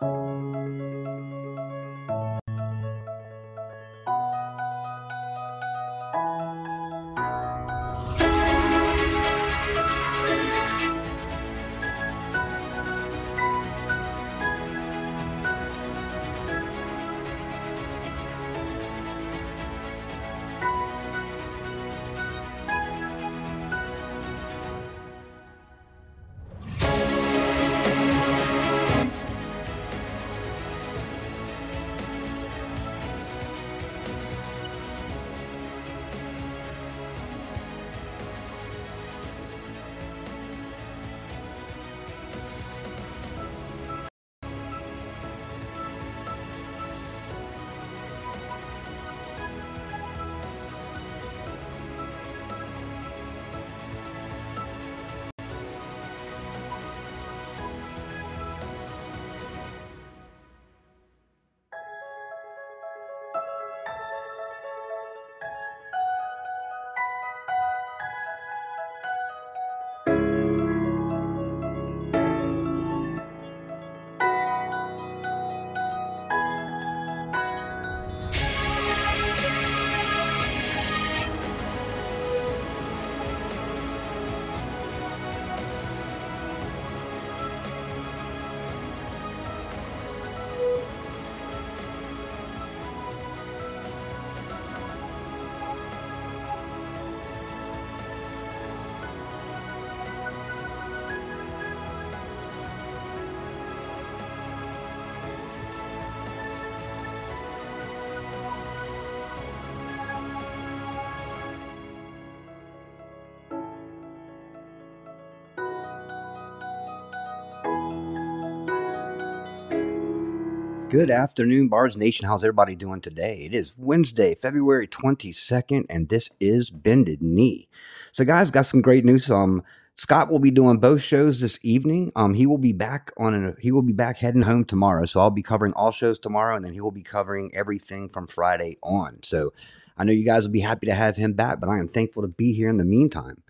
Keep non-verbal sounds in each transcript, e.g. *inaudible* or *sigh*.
Música Good afternoon, Bars Nation. How's everybody doing today? It is Wednesday, February 22nd, and this is Bended Knee. So, guys, got some great news. Um, Scott will be doing both shows this evening. Um, he will be back on a, he will be back heading home tomorrow. So I'll be covering all shows tomorrow, and then he will be covering everything from Friday on. So I know you guys will be happy to have him back, but I am thankful to be here in the meantime.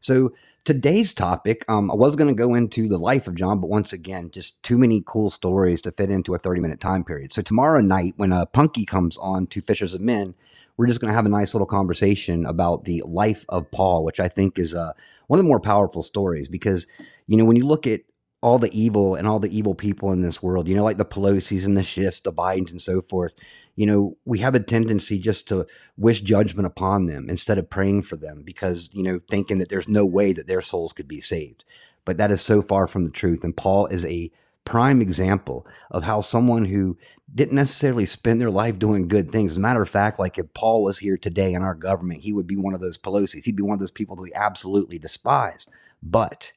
So today's topic, um, I was going to go into the life of John, but once again, just too many cool stories to fit into a 30 minute time period. So tomorrow night, when uh, Punky comes on to Fishers of Men, we're just going to have a nice little conversation about the life of Paul, which I think is uh, one of the more powerful stories because, you know, when you look at all the evil and all the evil people in this world, you know, like the Pelosi's and the Schiffs, the Bidens and so forth, you know, we have a tendency just to wish judgment upon them instead of praying for them because, you know, thinking that there's no way that their souls could be saved. But that is so far from the truth. And Paul is a prime example of how someone who didn't necessarily spend their life doing good things. As a matter of fact, like if Paul was here today in our government, he would be one of those Pelosi's. He'd be one of those people that we absolutely despise. But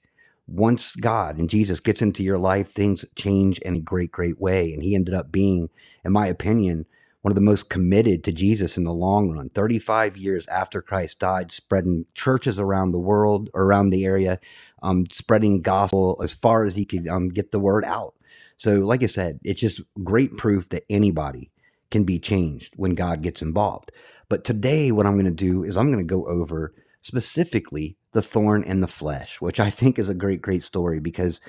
once God and Jesus gets into your life, things change in a great, great way. And he ended up being, in my opinion, one of the most committed to Jesus in the long run. 35 years after Christ died, spreading churches around the world, around the area, um, spreading gospel as far as he could um, get the word out. So, like I said, it's just great proof that anybody can be changed when God gets involved. But today, what I'm going to do is I'm going to go over specifically the thorn in the flesh, which I think is a great, great story because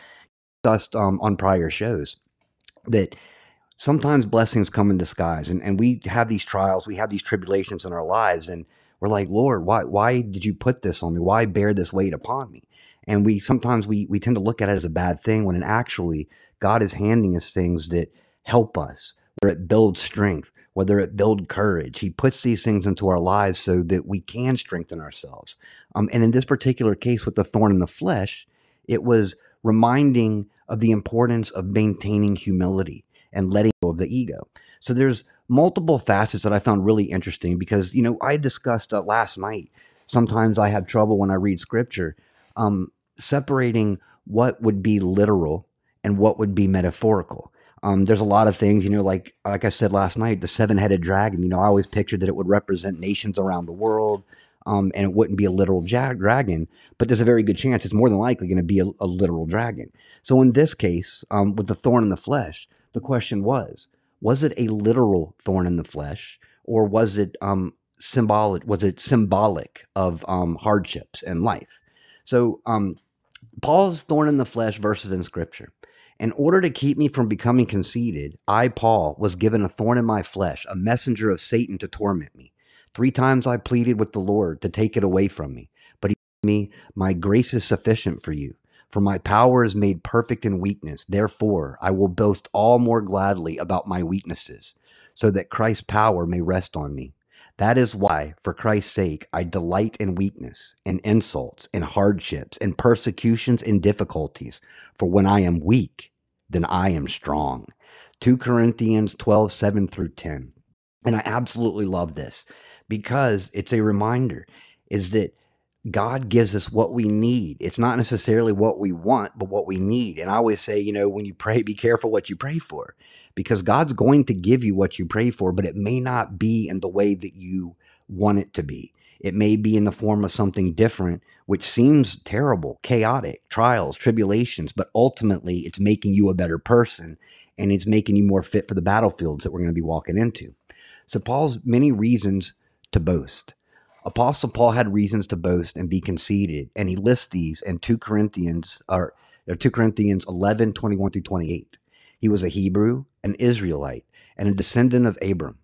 discussed um, on prior shows that sometimes blessings come in disguise and, and we have these trials we have these tribulations in our lives and we're like lord why why did you put this on me? Why bear this weight upon me? And we sometimes we we tend to look at it as a bad thing when it actually god is handing us things that help us whether it builds strength whether it build courage. He puts these things into our lives so that we can strengthen ourselves. Um, and in this particular case with the thorn in the flesh it was reminding of the importance of maintaining humility and letting of the ego. So there's multiple facets that I found really interesting because, you know, I discussed uh, last night. Sometimes I have trouble when I read scripture um, separating what would be literal and what would be metaphorical. Um, there's a lot of things, you know, like like I said last night, the seven-headed dragon. You know, I always pictured that it would represent nations around the world, um, and it wouldn't be a literal dragon. But there's a very good chance it's more than likely going to be a, a, literal dragon. So in this case, um, with the thorn in the flesh, the question was was it a literal thorn in the flesh or was it um, symbolic was it symbolic of um, hardships in life? So um, paul's thorn in the flesh verses in scripture. In order to keep me from becoming conceited, I, Paul, was given a thorn in my flesh, a messenger of Satan to torment me. Three times I pleaded with the Lord to take it away from me, but he me, My grace is sufficient for you, for my power is made perfect in weakness. Therefore, I will boast all more gladly about my weaknesses, so that Christ's power may rest on me. That is why, for Christ's sake, I delight in weakness, in insults, in hardships, in persecutions, in difficulties. For when I am weak, then I am strong. 2 Corinthians 12, 7 through 10. And I absolutely love this because it's a reminder is that God gives us what we need. It's not necessarily what we want, but what we need. And I always say, you know, when you pray, be careful what you pray for because God's going to give you what you pray for, but it may not be in the way that you want it to be. It may be in the form of something different, which seems terrible, chaotic, trials, tribulations, but ultimately it's making you a better person and it's making you more fit for the battlefields that we're going to be walking into. So, Paul's many reasons to boast. Apostle Paul had reasons to boast and be conceited, and he lists these in 2 Corinthians or, or 2 Corinthians 11, 21 through 28. He was a Hebrew, an Israelite, and a descendant of Abram,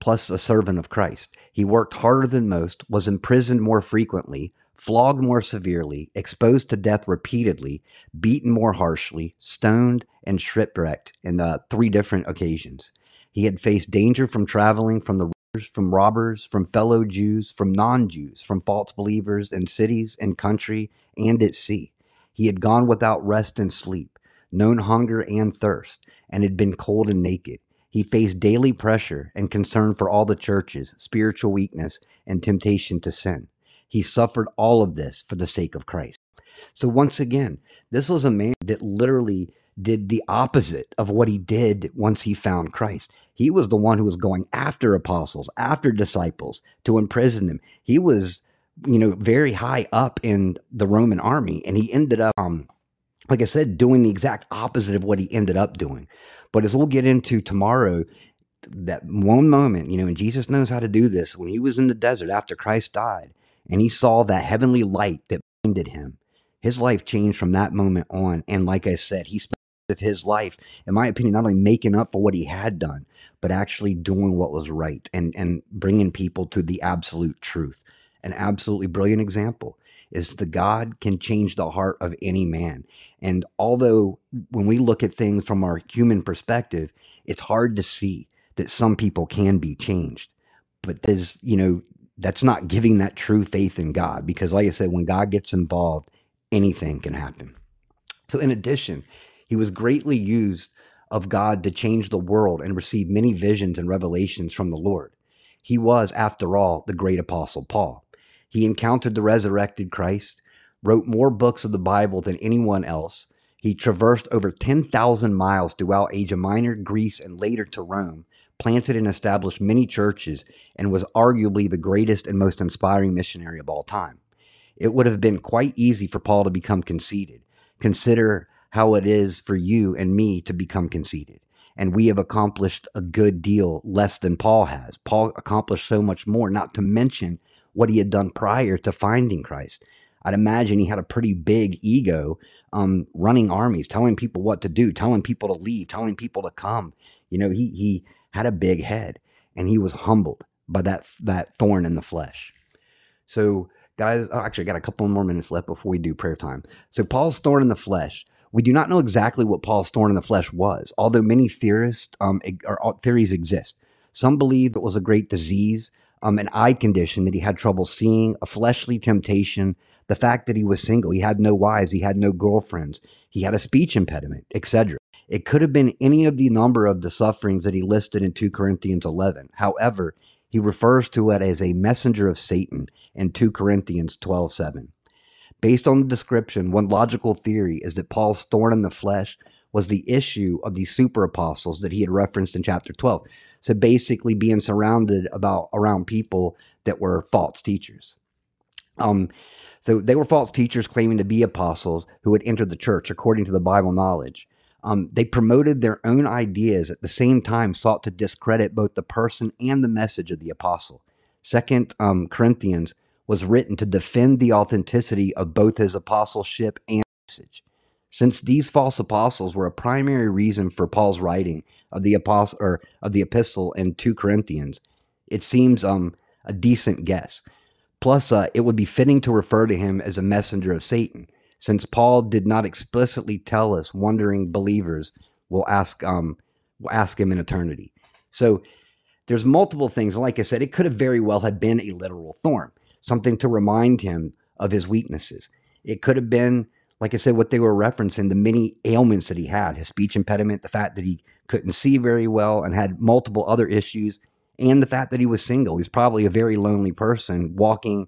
plus a servant of Christ. He worked harder than most, was imprisoned more frequently, flogged more severely, exposed to death repeatedly, beaten more harshly, stoned, and shipwrecked in uh, three different occasions. He had faced danger from traveling from the from robbers, from fellow Jews, from non Jews, from false believers in cities and country and at sea. He had gone without rest and sleep known hunger and thirst, and had been cold and naked. He faced daily pressure and concern for all the churches, spiritual weakness, and temptation to sin. He suffered all of this for the sake of Christ. So, once again, this was a man that literally did the opposite of what he did once he found Christ. He was the one who was going after apostles, after disciples to imprison them. He was, you know, very high up in the Roman army, and he ended up um, like I said, doing the exact opposite of what he ended up doing. But as we'll get into tomorrow, that one moment, you know, and Jesus knows how to do this, when he was in the desert after Christ died and he saw that heavenly light that blinded him, his life changed from that moment on. And like I said, he spent his life, in my opinion, not only making up for what he had done, but actually doing what was right and, and bringing people to the absolute truth. An absolutely brilliant example is the God can change the heart of any man. And although when we look at things from our human perspective, it's hard to see that some people can be changed. But there's, you know, that's not giving that true faith in God because, like I said, when God gets involved, anything can happen. So, in addition, he was greatly used of God to change the world and receive many visions and revelations from the Lord. He was, after all, the great apostle Paul. He encountered the resurrected Christ, wrote more books of the Bible than anyone else. He traversed over 10,000 miles throughout Asia Minor, Greece, and later to Rome, planted and established many churches, and was arguably the greatest and most inspiring missionary of all time. It would have been quite easy for Paul to become conceited. Consider how it is for you and me to become conceited. And we have accomplished a good deal less than Paul has. Paul accomplished so much more, not to mention what he had done prior to finding Christ. I'd imagine he had a pretty big ego um, running armies, telling people what to do, telling people to leave, telling people to come. You know, he he had a big head and he was humbled by that that thorn in the flesh. So, guys, oh, actually, I got a couple more minutes left before we do prayer time. So, Paul's thorn in the flesh. We do not know exactly what Paul's thorn in the flesh was, although many theorists um, or theories exist. Some believe it was a great disease um, an eye condition that he had trouble seeing, a fleshly temptation, the fact that he was single, he had no wives, he had no girlfriends, he had a speech impediment, etc. It could have been any of the number of the sufferings that he listed in 2 Corinthians 11. However, he refers to it as a messenger of Satan in 2 Corinthians 12 7. Based on the description, one logical theory is that Paul's thorn in the flesh was the issue of the super apostles that he had referenced in chapter 12. So basically being surrounded about around people that were false teachers. Um, so they were false teachers claiming to be apostles who had entered the church according to the Bible knowledge. Um, they promoted their own ideas at the same time sought to discredit both the person and the message of the apostle. Second um, Corinthians was written to defend the authenticity of both his apostleship and message. Since these false apostles were a primary reason for Paul's writing of the apostle or of the epistle in 2 Corinthians, it seems um a decent guess. Plus, uh, it would be fitting to refer to him as a messenger of Satan, since Paul did not explicitly tell us wondering believers will ask um will ask him in eternity. So there's multiple things. Like I said, it could have very well had been a literal thorn, something to remind him of his weaknesses. It could have been, like I said, what they were referencing, the many ailments that he had, his speech impediment, the fact that he couldn't see very well and had multiple other issues, and the fact that he was single. He's probably a very lonely person walking,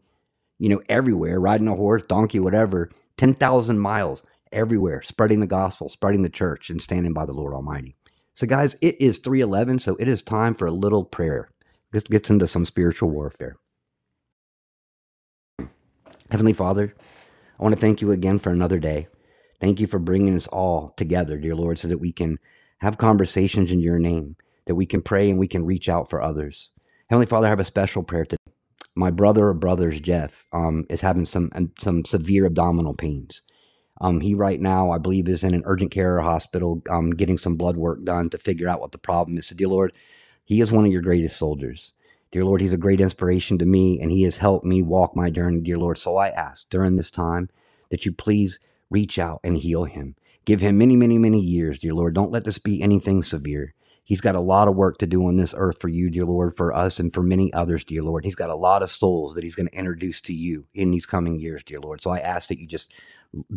you know, everywhere, riding a horse, donkey, whatever, 10,000 miles everywhere, spreading the gospel, spreading the church, and standing by the Lord Almighty. So, guys, it is 311, so it is time for a little prayer. This gets into some spiritual warfare. Heavenly Father, I want to thank you again for another day. Thank you for bringing us all together, dear Lord, so that we can have conversations in your name, that we can pray and we can reach out for others. Heavenly Father, I have a special prayer today. My brother or brothers, Jeff, um, is having some some severe abdominal pains. Um, he right now, I believe, is in an urgent care hospital, um, getting some blood work done to figure out what the problem is. So, dear Lord, he is one of your greatest soldiers. Dear Lord, he's a great inspiration to me, and he has helped me walk my journey, dear Lord. So I ask during this time that you please reach out and heal him. Give him many, many, many years, dear Lord. Don't let this be anything severe. He's got a lot of work to do on this earth for you, dear Lord, for us and for many others, dear Lord. He's got a lot of souls that he's going to introduce to you in these coming years, dear Lord. So I ask that you just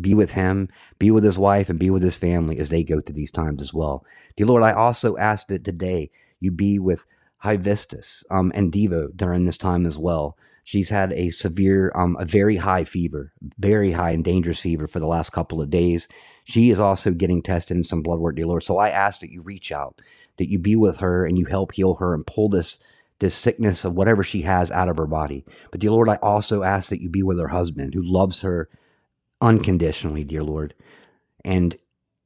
be with him, be with his wife, and be with his family as they go through these times as well. Dear Lord, I also ask that today you be with High Vistus um, and Devo during this time as well. She's had a severe, um, a very high fever, very high and dangerous fever for the last couple of days. She is also getting tested in some blood work, dear Lord. So I ask that you reach out, that you be with her and you help heal her and pull this this sickness of whatever she has out of her body. But dear Lord, I also ask that you be with her husband who loves her unconditionally, dear Lord. And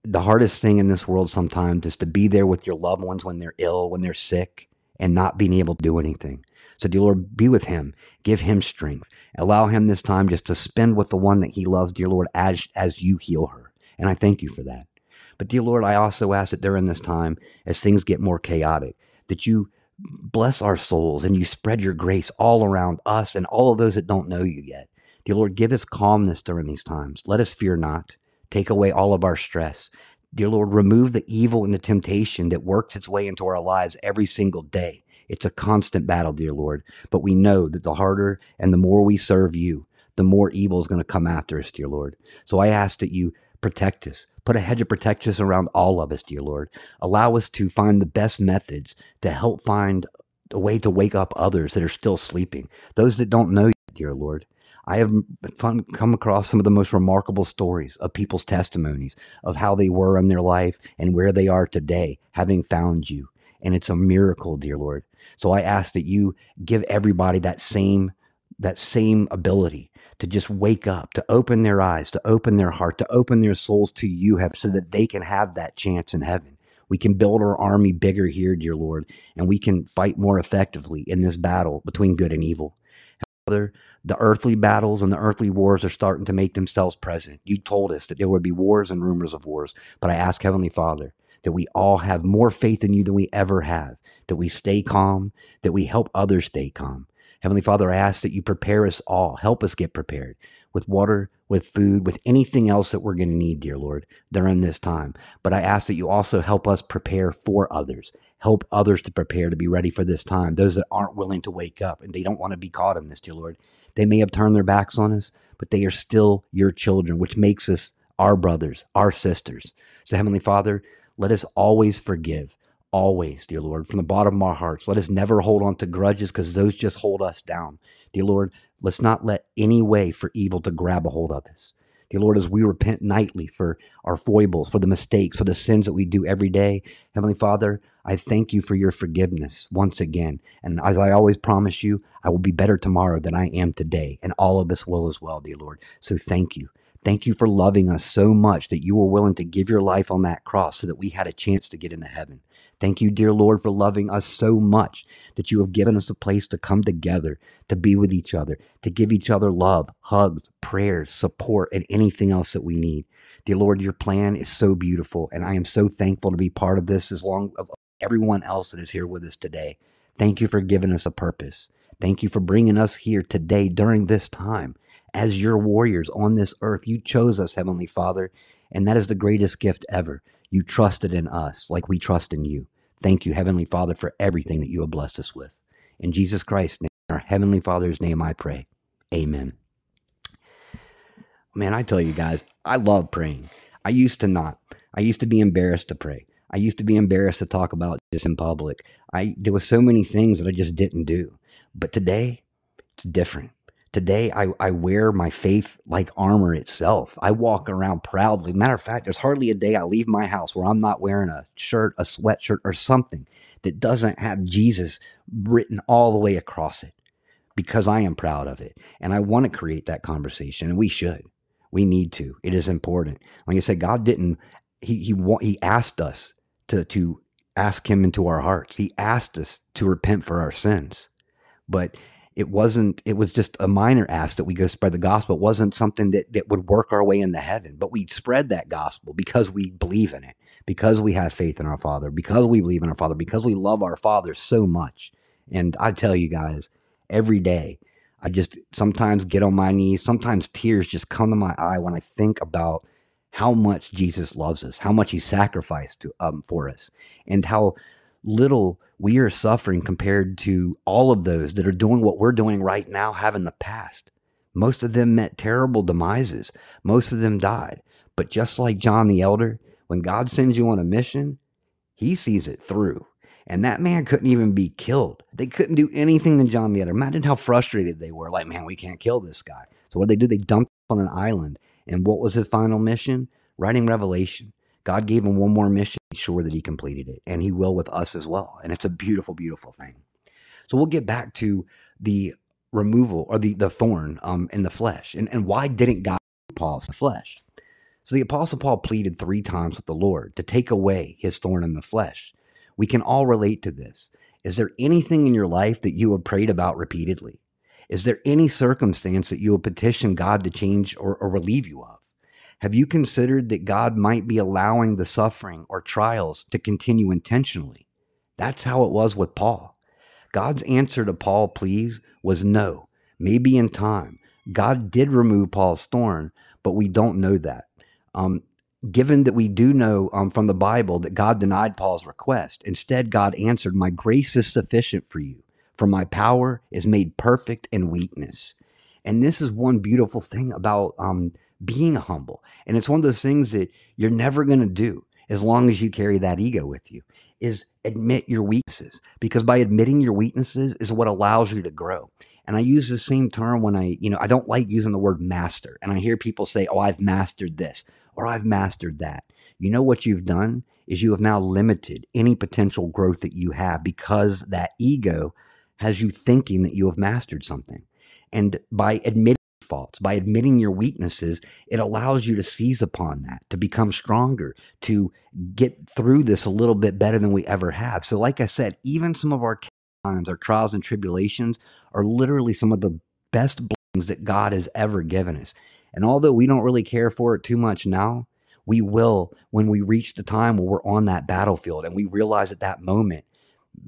the hardest thing in this world sometimes is to be there with your loved ones when they're ill, when they're sick, and not being able to do anything. So, dear Lord, be with him. Give him strength. Allow him this time just to spend with the one that he loves, dear Lord, as, as you heal her. And I thank you for that. But, dear Lord, I also ask that during this time, as things get more chaotic, that you bless our souls and you spread your grace all around us and all of those that don't know you yet. Dear Lord, give us calmness during these times. Let us fear not. Take away all of our stress. Dear Lord, remove the evil and the temptation that works its way into our lives every single day. It's a constant battle, dear Lord. But we know that the harder and the more we serve you, the more evil is going to come after us, dear Lord. So I ask that you protect us. Put a hedge of protection around all of us, dear Lord. Allow us to find the best methods to help find a way to wake up others that are still sleeping, those that don't know you, dear Lord. I have fun, come across some of the most remarkable stories of people's testimonies of how they were in their life and where they are today, having found you. And it's a miracle, dear Lord. So I ask that you give everybody that same that same ability to just wake up, to open their eyes, to open their heart, to open their souls to you, have so that they can have that chance in heaven. We can build our army bigger here, dear Lord, and we can fight more effectively in this battle between good and evil. Father, the earthly battles and the earthly wars are starting to make themselves present. You told us that there would be wars and rumors of wars. But I ask Heavenly Father that we all have more faith in you than we ever have, that we stay calm, that we help others stay calm. Heavenly Father, I ask that you prepare us all, help us get prepared with water, with food, with anything else that we're going to need, dear Lord, during this time. But I ask that you also help us prepare for others. Help others to prepare to be ready for this time. Those that aren't willing to wake up and they don't want to be caught in this, dear Lord. They may have turned their backs on us, but they are still your children, which makes us our brothers, our sisters. So, Heavenly Father, let us always forgive. Always, dear Lord, from the bottom of our hearts. Let us never hold on to grudges because those just hold us down. Dear Lord, let's not let any way for evil to grab a hold of us. Dear Lord, as we repent nightly for our foibles, for the mistakes, for the sins that we do every day, Heavenly Father, I thank you for your forgiveness once again. And as I always promise you, I will be better tomorrow than I am today. And all of us will as well, dear Lord. So thank you. Thank you for loving us so much that you were willing to give your life on that cross so that we had a chance to get into heaven. Thank you, dear Lord, for loving us so much that you have given us a place to come together, to be with each other, to give each other love, hugs, prayers, support, and anything else that we need. Dear Lord, your plan is so beautiful, and I am so thankful to be part of this as long as everyone else that is here with us today. Thank you for giving us a purpose. Thank you for bringing us here today during this time as your warriors on this earth. You chose us, Heavenly Father, and that is the greatest gift ever. You trusted in us like we trust in you. Thank you, Heavenly Father, for everything that you have blessed us with. In Jesus Christ's name, our Heavenly Father's name, I pray. Amen. Man, I tell you guys, I love praying. I used to not. I used to be embarrassed to pray. I used to be embarrassed to talk about this in public. I there was so many things that I just didn't do. But today, it's different. Today, I, I wear my faith like armor itself. I walk around proudly. Matter of fact, there's hardly a day I leave my house where I'm not wearing a shirt, a sweatshirt, or something that doesn't have Jesus written all the way across it because I am proud of it. And I want to create that conversation, and we should. We need to. It is important. Like I said, God didn't, He, He, he asked us to, to ask Him into our hearts, He asked us to repent for our sins. But it wasn't it was just a minor ask that we go spread the gospel. It wasn't something that, that would work our way into heaven but we spread that gospel because we believe in it because we have faith in our father because we believe in our father because we love our father so much. And i tell you guys every day i just sometimes get on my knees sometimes tears just come to my eye when i think about how much jesus loves us how much he sacrificed to, um, for us and how little we are suffering compared to all of those that are doing what we're doing right now have in the past. Most of them met terrible demises. Most of them died. But just like John the Elder, when God sends you on a mission, he sees it through. And that man couldn't even be killed. They couldn't do anything to John the Elder. Imagine how frustrated they were. Like, man, we can't kill this guy. So what did they do? They dumped him on an island. And what was his final mission? Writing Revelation. God gave him one more mission, sure that he completed it, and he will with us as well. And it's a beautiful, beautiful thing. So we'll get back to the removal or the, the thorn um, in the flesh. And, and why didn't God Paul in the flesh? So the Apostle Paul pleaded three times with the Lord to take away his thorn in the flesh. We can all relate to this. Is there anything in your life that you have prayed about repeatedly? Is there any circumstance that you have petition God to change or, or relieve you of? Have you considered that God might be allowing the suffering or trials to continue intentionally? That's how it was with Paul. God's answer to Paul, please, was no. Maybe in time. God did remove Paul's thorn, but we don't know that. Um, given that we do know um, from the Bible that God denied Paul's request, instead, God answered, My grace is sufficient for you, for my power is made perfect in weakness. And this is one beautiful thing about um, being humble. And it's one of those things that you're never going to do as long as you carry that ego with you is admit your weaknesses because by admitting your weaknesses is what allows you to grow. And I use the same term when I, you know, I don't like using the word master. And I hear people say, "Oh, I've mastered this," or "I've mastered that." You know what you've done is you have now limited any potential growth that you have because that ego has you thinking that you have mastered something. And by admitting faults. By admitting your weaknesses, it allows you to seize upon that, to become stronger, to get through this a little bit better than we ever have. So, like I said, even some of our times, our trials and tribulations are literally some of the best blessings that God has ever given us. And although we don't really care for it too much now, we will when we reach the time where we're on that battlefield and we realize at that moment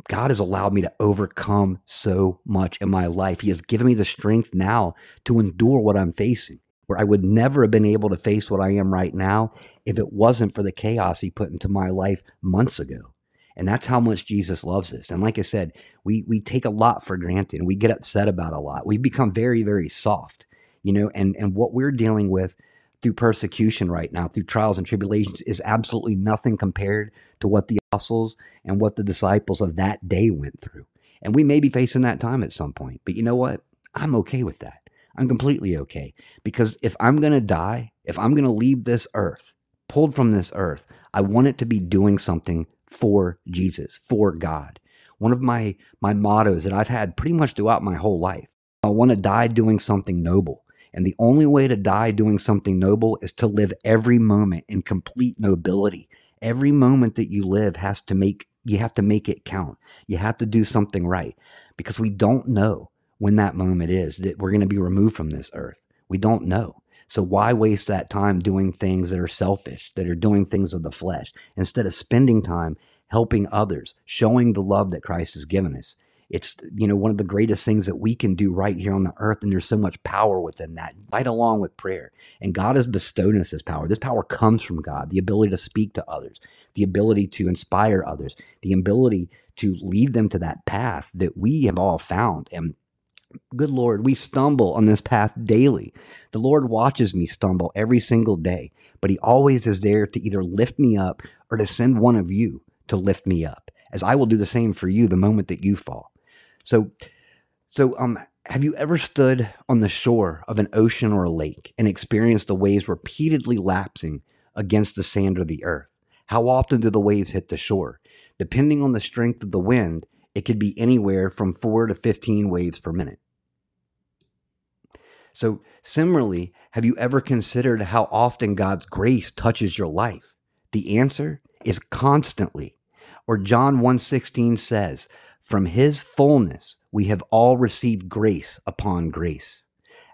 God has allowed me to overcome so much in my life. He has given me the strength now to endure what I'm facing, where I would never have been able to face what I am right now if it wasn't for the chaos He put into my life months ago. And that's how much Jesus loves us. And like I said, we we take a lot for granted and we get upset about a lot. We become very, very soft, you know, and, and what we're dealing with through persecution right now, through trials and tribulations, is absolutely nothing compared to what the apostles and what the disciples of that day went through. And we may be facing that time at some point. But you know what? I'm okay with that. I'm completely okay. Because if I'm going to die, if I'm going to leave this earth, pulled from this earth, I want it to be doing something for Jesus, for God. One of my my mottos that I've had pretty much throughout my whole life. I want to die doing something noble. And the only way to die doing something noble is to live every moment in complete nobility. Every moment that you live has to make, you have to make it count. You have to do something right because we don't know when that moment is that we're going to be removed from this earth. We don't know. So why waste that time doing things that are selfish, that are doing things of the flesh, instead of spending time helping others, showing the love that Christ has given us? It's you know one of the greatest things that we can do right here on the earth, and there's so much power within that, right along with prayer. And God has bestowed us this power. This power comes from God, the ability to speak to others, the ability to inspire others, the ability to lead them to that path that we have all found. And Good Lord, we stumble on this path daily. The Lord watches me stumble every single day, but He always is there to either lift me up or to send one of you to lift me up, as I will do the same for you the moment that you fall. So, so um, have you ever stood on the shore of an ocean or a lake and experienced the waves repeatedly lapsing against the sand or the earth? How often do the waves hit the shore? Depending on the strength of the wind, it could be anywhere from 4 to 15 waves per minute. So, similarly, have you ever considered how often God's grace touches your life? The answer is constantly. Or John 1:16 says, "From his fullness we have all received grace upon grace."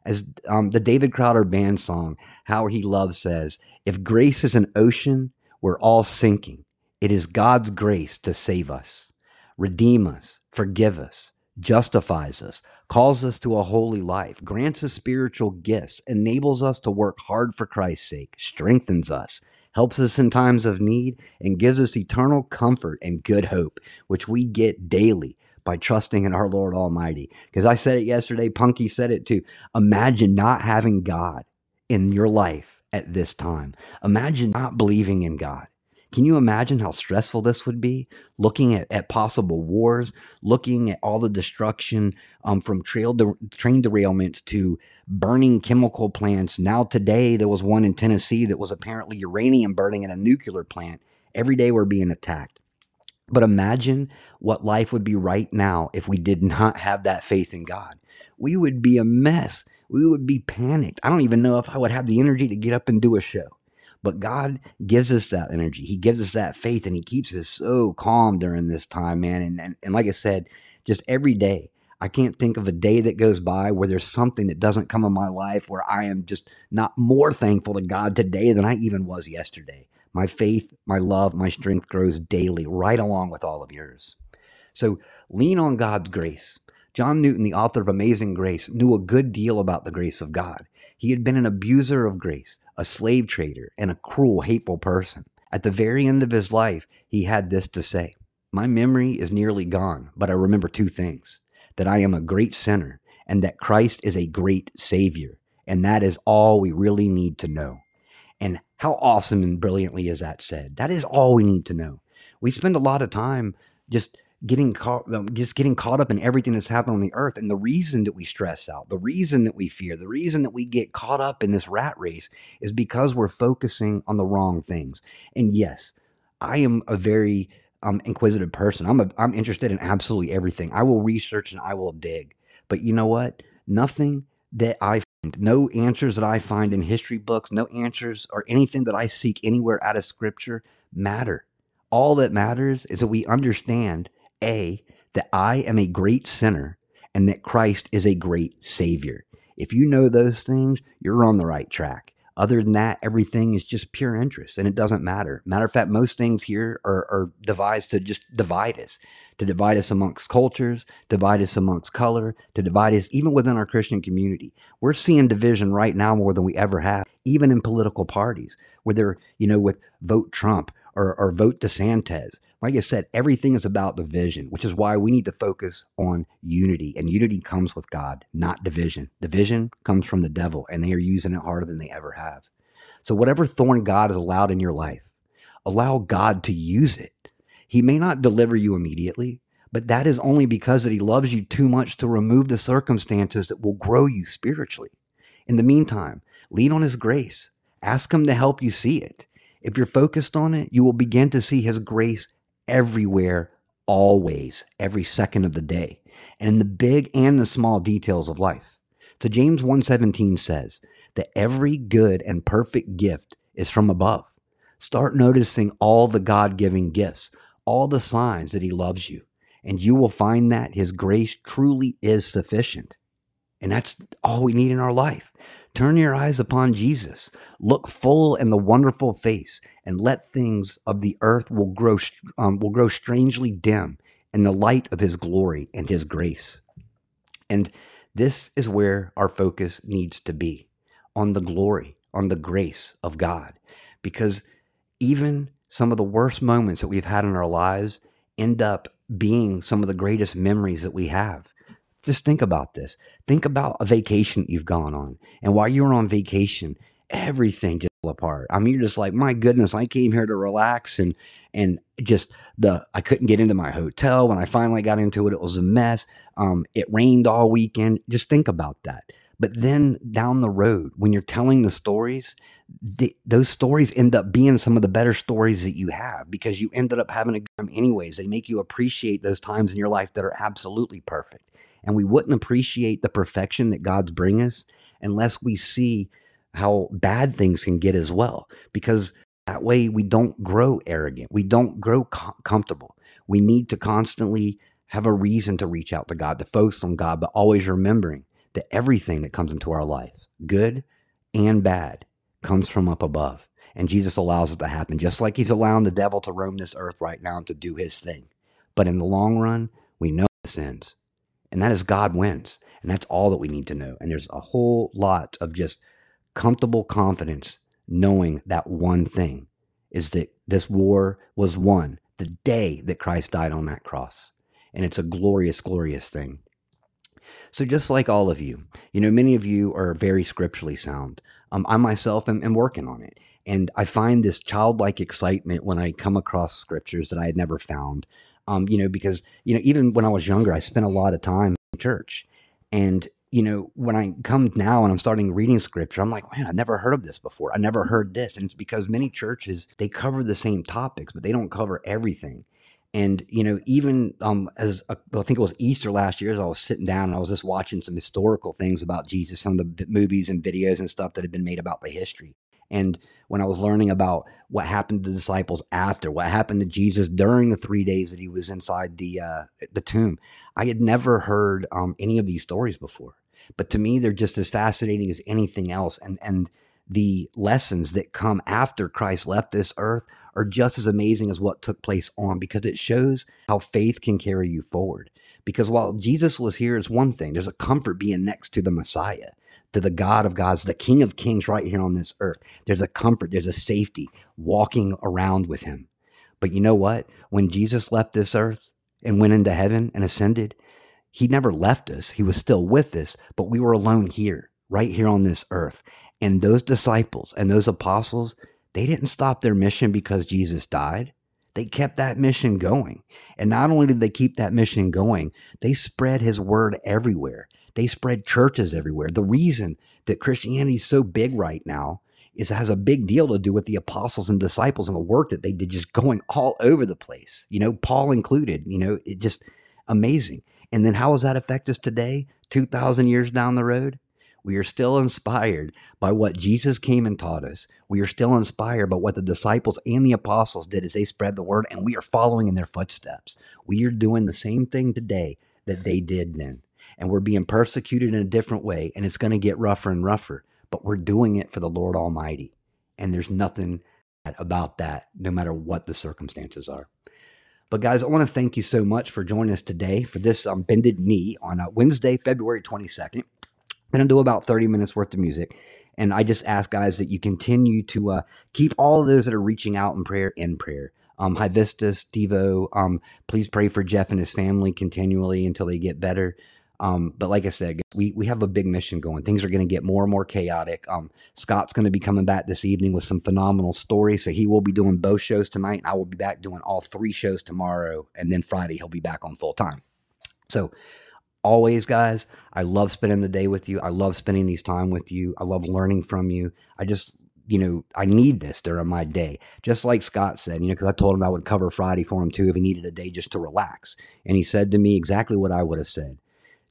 As um, the David Crowder band song, How He Loves says, if grace is an ocean, we're all sinking. It is God's grace to save us, redeem us, forgive us, justifies us, calls us to a holy life, grants us spiritual gifts, enables us to work hard for Christ's sake, strengthens us, helps us in times of need, and gives us eternal comfort and good hope, which we get daily by trusting in our Lord Almighty. Because I said it yesterday, Punky said it too. Imagine not having God in your life at this time. Imagine not believing in God. Can you imagine how stressful this would be? Looking at, at possible wars, looking at all the destruction um, from trail de- train derailments to burning chemical plants. Now, today, there was one in Tennessee that was apparently uranium burning in a nuclear plant. Every day, we're being attacked. But imagine what life would be right now if we did *laughs* not have that faith in God. We would be a mess. We would be panicked. I don't even know if I would have the energy to get up and do a show. But God gives us that energy. He gives us that faith and He keeps us so calm during this time, man. And, and, and like I said, just every day, I can't think of a day that goes by where there's something that doesn't come in my life where I am just not more thankful to God today than I even was yesterday. My faith, my love, my strength grows daily, right along with all of yours. So lean on God's grace. John Newton, the author of Amazing Grace, knew a good deal about the grace of God. He had been an abuser of grace, a slave trader, and a cruel, hateful person. At the very end of his life, he had this to say My memory is nearly gone, but I remember two things that I am a great sinner and that Christ is a great Savior. And that is all we really need to know. And how awesome and brilliantly is that said? That is all we need to know. We spend a lot of time just getting caught um, just getting caught up in everything that's happened on the earth and the reason that we stress out the reason that we fear the reason that we get caught up in this rat race is because we're focusing on the wrong things. And yes i am a very um, inquisitive person. I'm a, i'm interested in absolutely everything. I will research and i will dig. But you know what? Nothing that i find no answers that i find in history books no answers or anything that i seek anywhere out of scripture matter. All that matters is that we understand a, that I am a great sinner and that Christ is a great Savior. If you know those things, you're on the right track. Other than that, everything is just pure interest and it doesn't matter. Matter of fact, most things here are, are devised to just divide us, to divide us amongst cultures, divide us amongst color, to divide us even within our Christian community. We're seeing division right now more than we ever have, even in political parties, where they're, you know, with vote Trump or, or vote DeSantis like I said, everything is about division, which is why we need to focus on unity. And unity comes with God, not division. Division comes from the devil, and they are using it harder than they ever have. So, whatever thorn God has allowed in your life, allow God to use it. He may not deliver you immediately, but that is only because that he loves you too much to remove the circumstances that will grow you spiritually. In the meantime, lean on his grace. Ask him to help you see it. If you're focused on it, you will begin to see his grace everywhere, always, every second of the day, and in the big and the small details of life. So James 1:17 says that every good and perfect gift is from above. Start noticing all the God-giving gifts, all the signs that he loves you, and you will find that his grace truly is sufficient. And that's all we need in our life. Turn your eyes upon Jesus. Look full in the wonderful face, and let things of the earth will grow um, will grow strangely dim in the light of His glory and His grace. And this is where our focus needs to be on the glory, on the grace of God, because even some of the worst moments that we've had in our lives end up being some of the greatest memories that we have just think about this. Think about a vacation you've gone on. And while you were on vacation, everything just fell apart. I mean, you're just like, my goodness, I came here to relax and and just the I couldn't get into my hotel. When I finally got into it, it was a mess. Um, it rained all weekend. Just think about that. But then down the road, when you're telling the stories, the, those stories end up being some of the better stories that you have because you ended up having a good time anyways. They make you appreciate those times in your life that are absolutely perfect. And we wouldn't appreciate the perfection that God's bring us unless we see how bad things can get as well. Because that way we don't grow arrogant, we don't grow com- comfortable. We need to constantly have a reason to reach out to God, to focus on God, but always remembering that everything that comes into our life, good and bad, comes from up above. And Jesus allows it to happen, just like he's allowing the devil to roam this earth right now and to do his thing. But in the long run, we know this ends and that is God wins. And that's all that we need to know. And there's a whole lot of just comfortable confidence knowing that one thing is that this war was won the day that Christ died on that cross. And it's a glorious, glorious thing. So, just like all of you, you know, many of you are very scripturally sound. Um, I myself am, am working on it. And I find this childlike excitement when I come across scriptures that I had never found um, you know, because you know, even when I was younger, I spent a lot of time in church, and you know, when I come now and I'm starting reading scripture, I'm like, man, I never heard of this before. I never heard this, and it's because many churches they cover the same topics, but they don't cover everything. And you know, even um, as I think it was Easter last year, as I was sitting down and I was just watching some historical things about Jesus, some of the movies and videos and stuff that had been made about the history. And when I was learning about what happened to the disciples after, what happened to Jesus during the three days that he was inside the uh, the tomb, I had never heard um, any of these stories before. But to me, they're just as fascinating as anything else. And and the lessons that come after Christ left this earth are just as amazing as what took place on because it shows how faith can carry you forward. Because while Jesus was here one thing, there's a comfort being next to the Messiah to the God of gods, the King of kings right here on this earth. There's a comfort, there's a safety walking around with him. But you know what? When Jesus left this earth and went into heaven and ascended, he never left us. He was still with us, but we were alone here, right here on this earth. And those disciples and those apostles, they didn't stop their mission because Jesus died. They kept that mission going. And not only did they keep that mission going, they spread his word everywhere. They spread churches everywhere. The reason that Christianity is so big right now is it has a big deal to do with the apostles and disciples and the work that they did just *laughs* going all over the place. You know, Paul included, you know, it just amazing. And then how does that affect us today, 2,000 years down the road? We are still inspired by what Jesus came and taught us. We are still inspired by what the disciples and the apostles did as they spread the word, and we are following in their footsteps. We are doing the same thing today that they did then and we're being persecuted in a different way and it's going to get rougher and rougher but we're doing it for the lord almighty and there's nothing about that no matter what the circumstances are. But guys i want to thank you so much for joining us today for this um, bended knee on uh, wednesday february 22nd i'm going to do about 30 minutes worth of music and i just ask guys that you continue to uh, keep all of those that are reaching out in prayer in prayer. Um, Vistas, Devo, um, please pray for Jeff and his family continually until they get better. Um, but like I said, we we have a big mission going. Things are going to get more and more chaotic. Um, Scott's going to be coming back this evening with some phenomenal stories. So he will be doing both shows tonight. I will be back doing all three shows tomorrow, and then Friday he'll be back on full time. So always guys i love spending the day with you i love spending these time with you i love learning from you i just you know i need this during my day just like scott said you know because i told him i would cover friday for him too if he needed a day just to relax and he said to me exactly what i would have said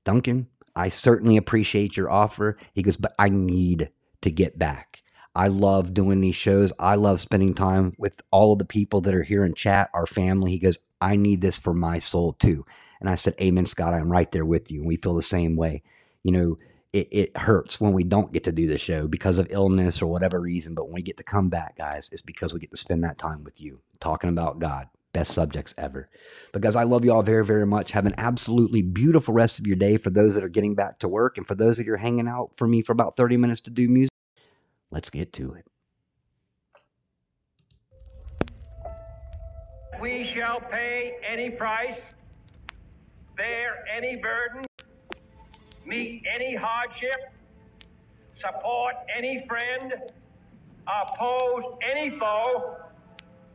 Duncan, I certainly appreciate your offer. He goes, but I need to get back. I love doing these shows. I love spending time with all of the people that are here in chat, our family. He goes, I need this for my soul too. And I said, Amen, Scott. I'm right there with you. And we feel the same way. You know, it, it hurts when we don't get to do the show because of illness or whatever reason. But when we get to come back, guys, it's because we get to spend that time with you talking about God. Best subjects ever. But guys, I love you all very, very much. Have an absolutely beautiful rest of your day for those that are getting back to work and for those that are hanging out for me for about 30 minutes to do music. Let's get to it. We shall pay any price, bear any burden, meet any hardship, support any friend, oppose any foe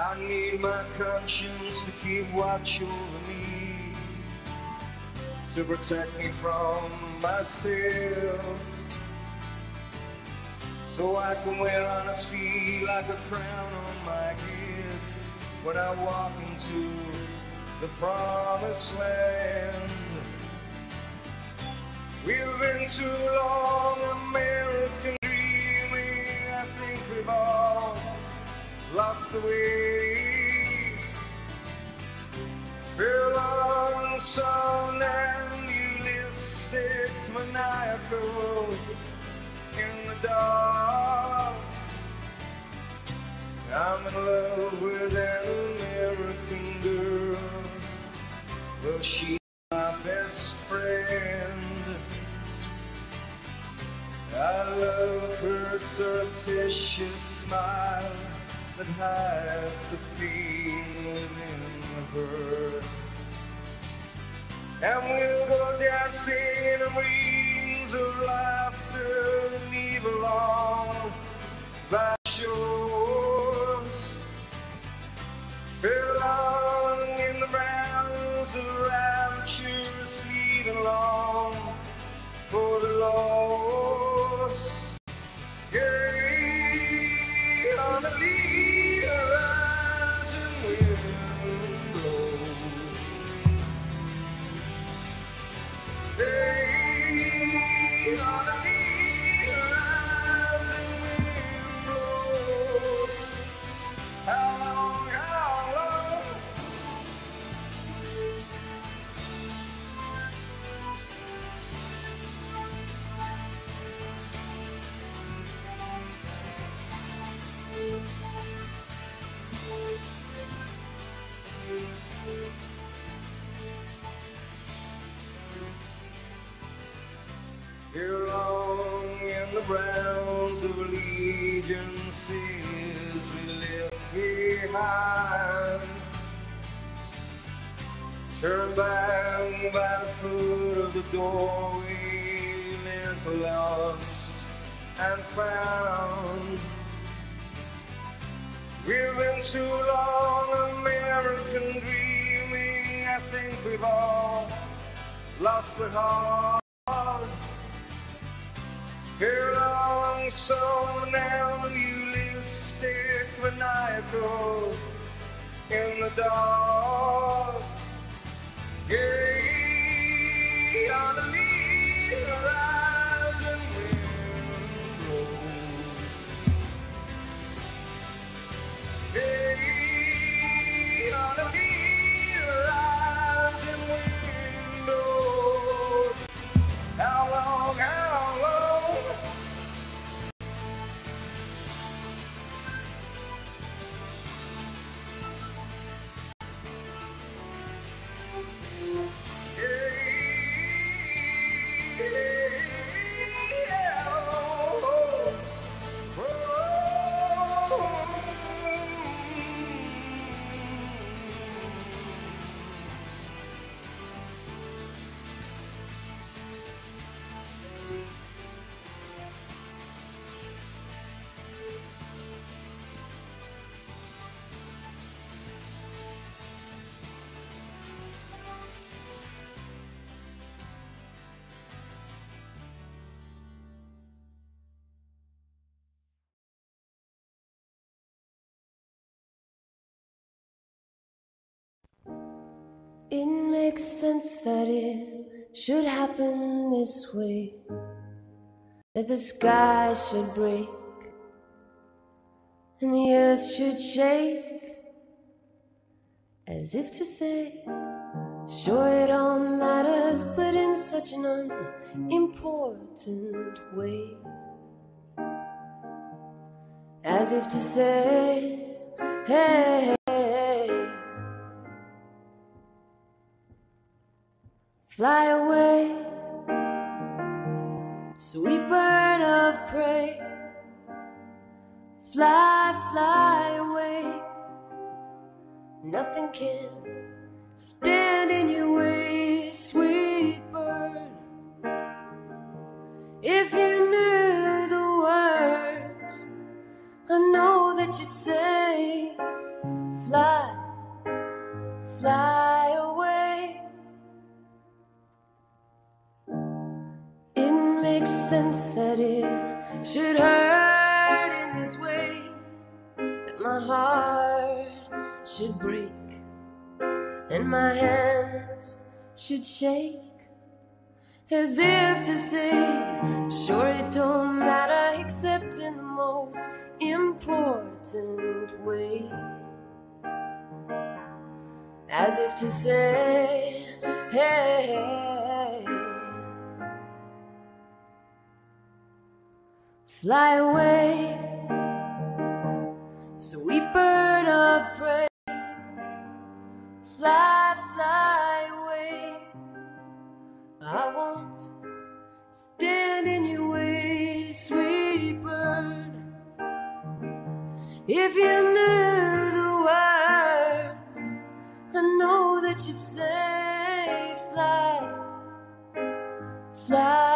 I need my conscience to keep watch over me, to protect me from myself. So I can wear honesty like a crown on my head when I walk into the promised land. We've been too long dreaming. Lost the way. On some nihilistic maniacal in the dark. I'm in love with an American girl. Well, she's my best friend. I love her surreptitious smile that hides the pain within her. And we'll go dancing in the rings of laughter that leave along by shores. Fell on in the rounds of rapture, sleeping long for the lost. Yeah, Here long in the browns of allegiances we left behind. Turn back by the foot of the doorway, for lost and found. We've been too long American dreaming. I think we've all lost the heart. Here along some now nihilistic maniacal in the dark. Yeah, on the lee horizon wind blows. Hey, on the lee horizon wind long, how long? It makes sense that it should happen this way. That the sky should break and the earth should shake. As if to say, sure it all matters, but in such an unimportant way. As if to say, hey, fly away, sweet bird of prey. Fly, fly away. Nothing can stand in your way, sweet bird. If you knew the words, I know that you'd say, makes sense that it should hurt in this way, that my heart should break and my hands should shake. As if to say, sure it don't matter except in the most important way. As if to say, hey, fly away, sweet bird of prey, fly, fly away. I won't stand in your way, sweet bird. If you knew the words, I know that you'd say, fly, fly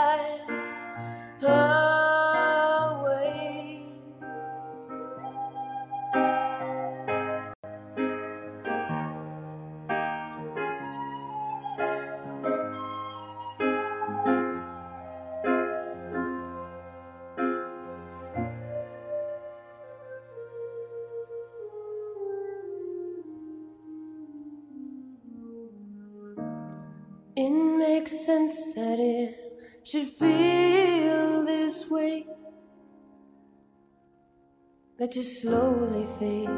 You slowly fade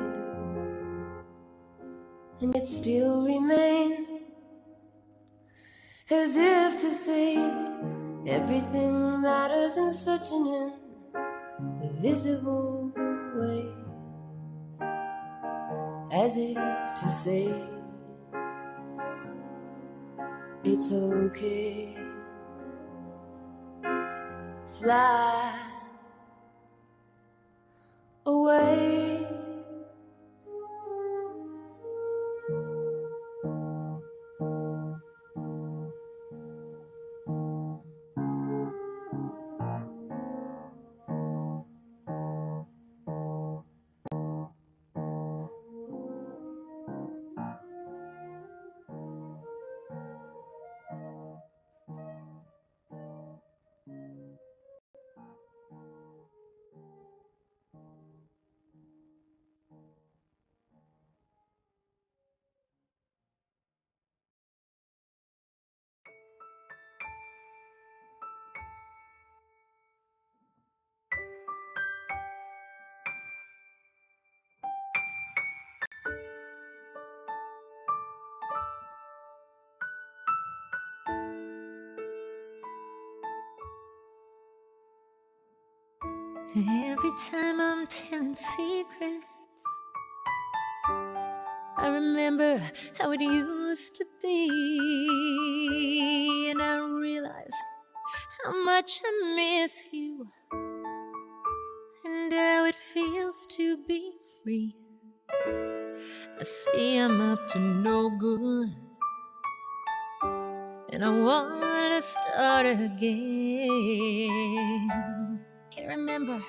and yet still remain. As if to say everything matters in such an invisible way. As if to say it's okay. Fly away. Every time I'm telling secrets, I remember how it used to be, and I realize how much I miss you, and how it feels to be free. I see I'm up to no good, and I wanna start again. Remember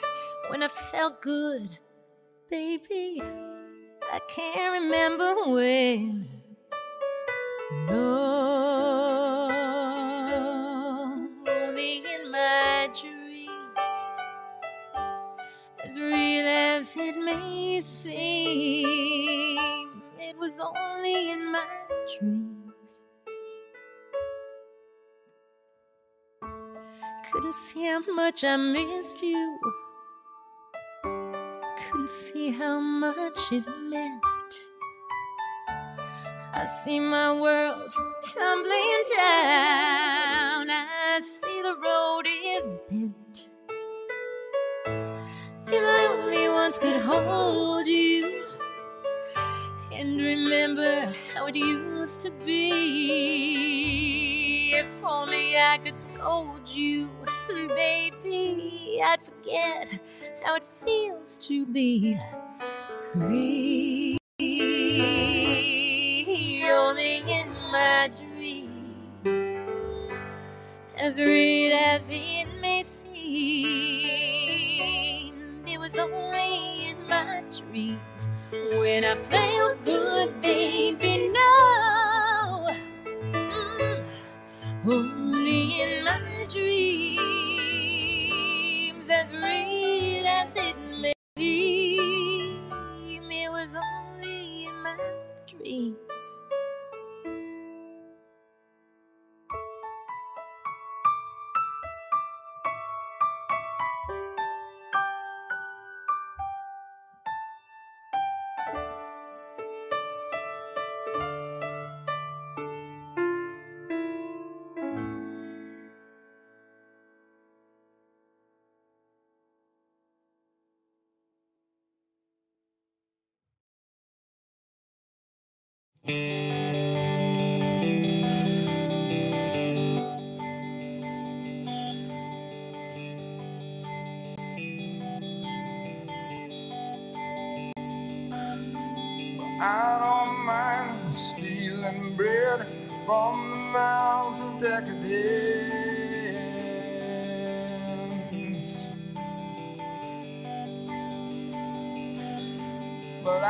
when I felt good, baby. I can't remember when. No, only in my dreams, as real as it may seem, it was only in my dreams. Couldn't see how much I missed you. Couldn't see how much it meant. I see my world tumbling down. I see the road is bent. If I only once could hold you and remember how it used to be. If only I could scold you, baby, I'd forget how it feels to be free. Only in my dreams, as real as it may seem, it was only in my dreams when I felt good, baby. No, Mm, only in my dreams. That's as it was only in my dream.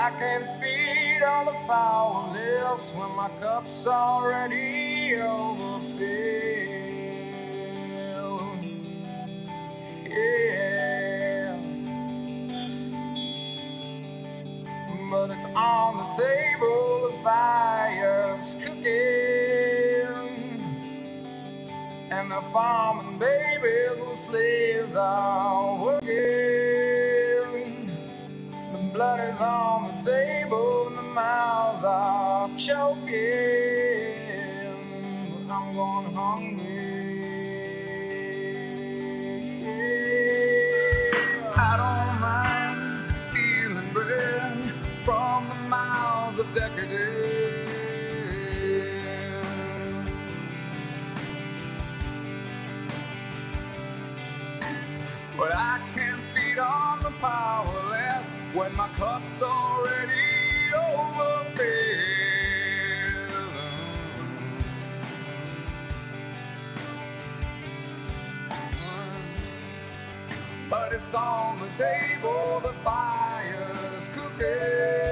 I can feed all the powerless when my cup's already overfilled. Yeah. But it's on the table, the fire's cooking, and the farming babies with slaves are working. show. on the table, the fire's cooking.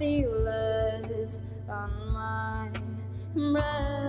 Blossom, feel less on my breath.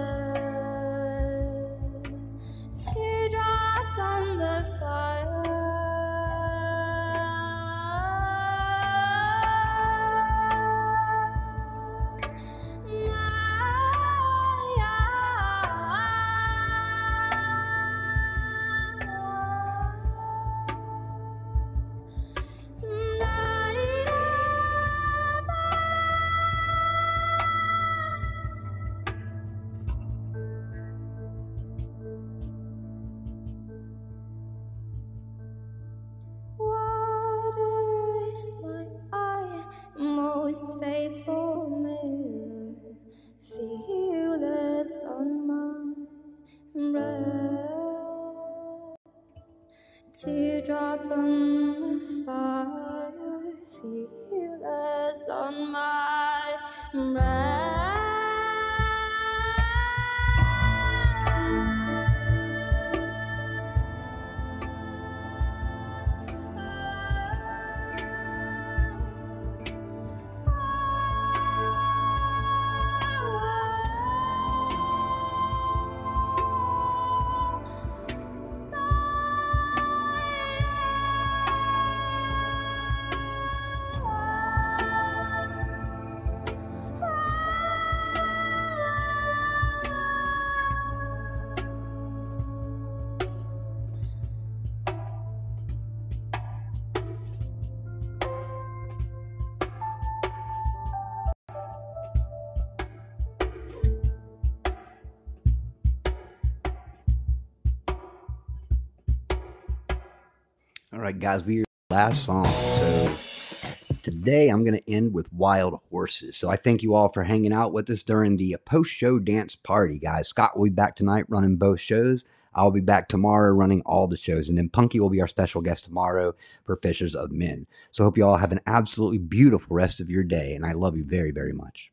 All right, guys, we are last song. So today I'm going to end with Wild Horses. So I thank you all for hanging out with us during the post show dance party, guys. Scott will be back tonight running both shows. I'll be back tomorrow running all the shows. And then Punky will be our special guest tomorrow for Fishers of Men. So I hope you all have an absolutely beautiful rest of your day. And I love you very, very much.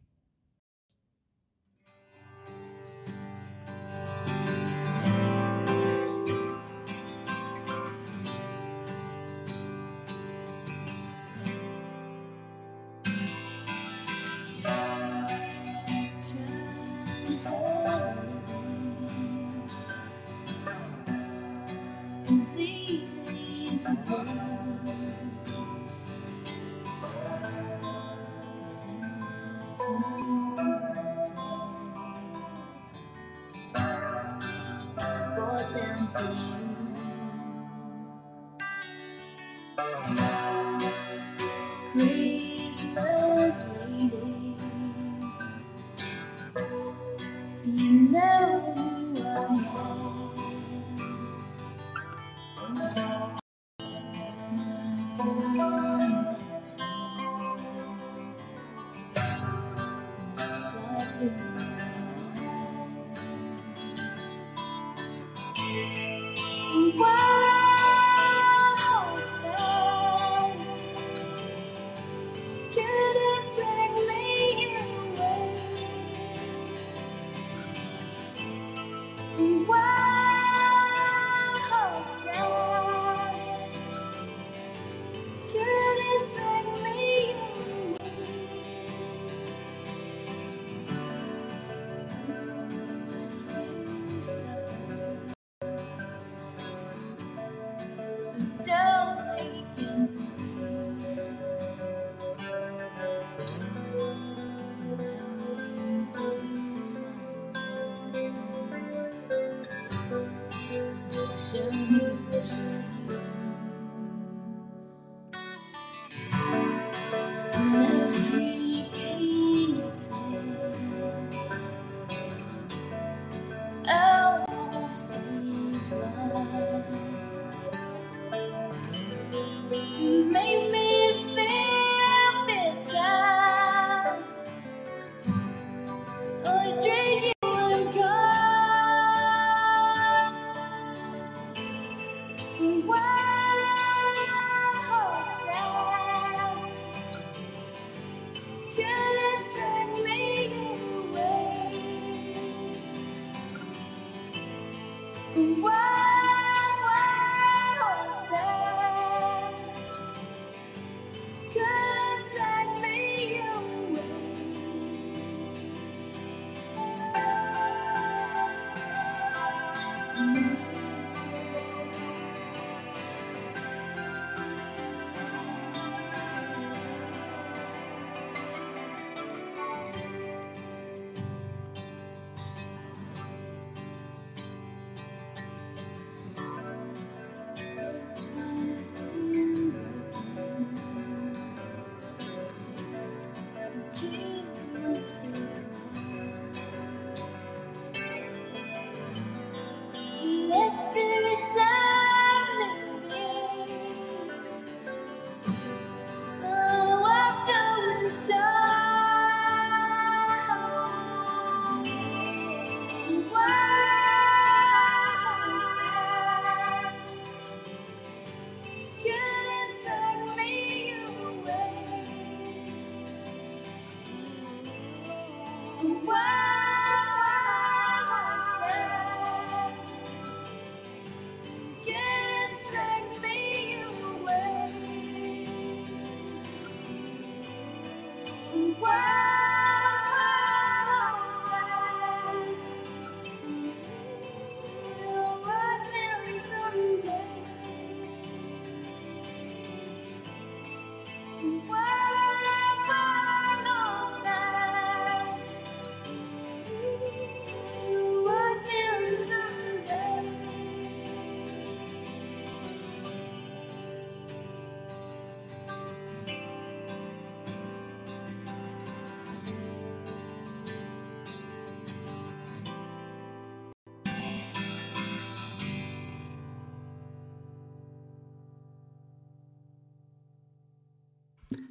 One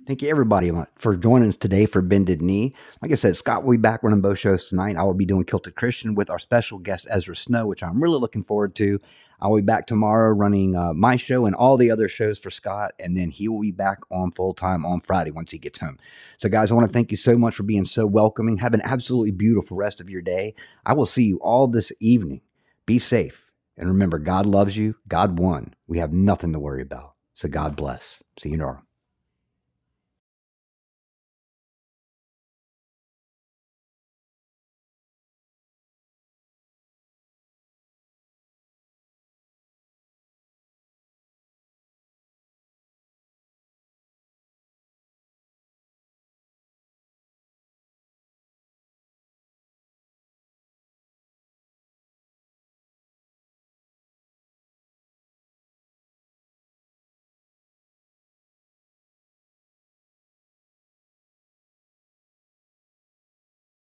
Thank you, everybody, for joining us today for Bended Knee. Like I said, Scott will be back running both shows tonight. I will be doing Kilted Christian with our special guest, Ezra Snow, which I'm really looking forward to. I will be back tomorrow running uh, my show and all the other shows for Scott, and then he will be back on full time on Friday once he gets home. So, guys, I want to thank you so much for being so welcoming. Have an absolutely beautiful rest of your day. I will see you all this evening. Be safe. And remember, God loves you. God won. We have nothing to worry about. So, God bless. See you tomorrow.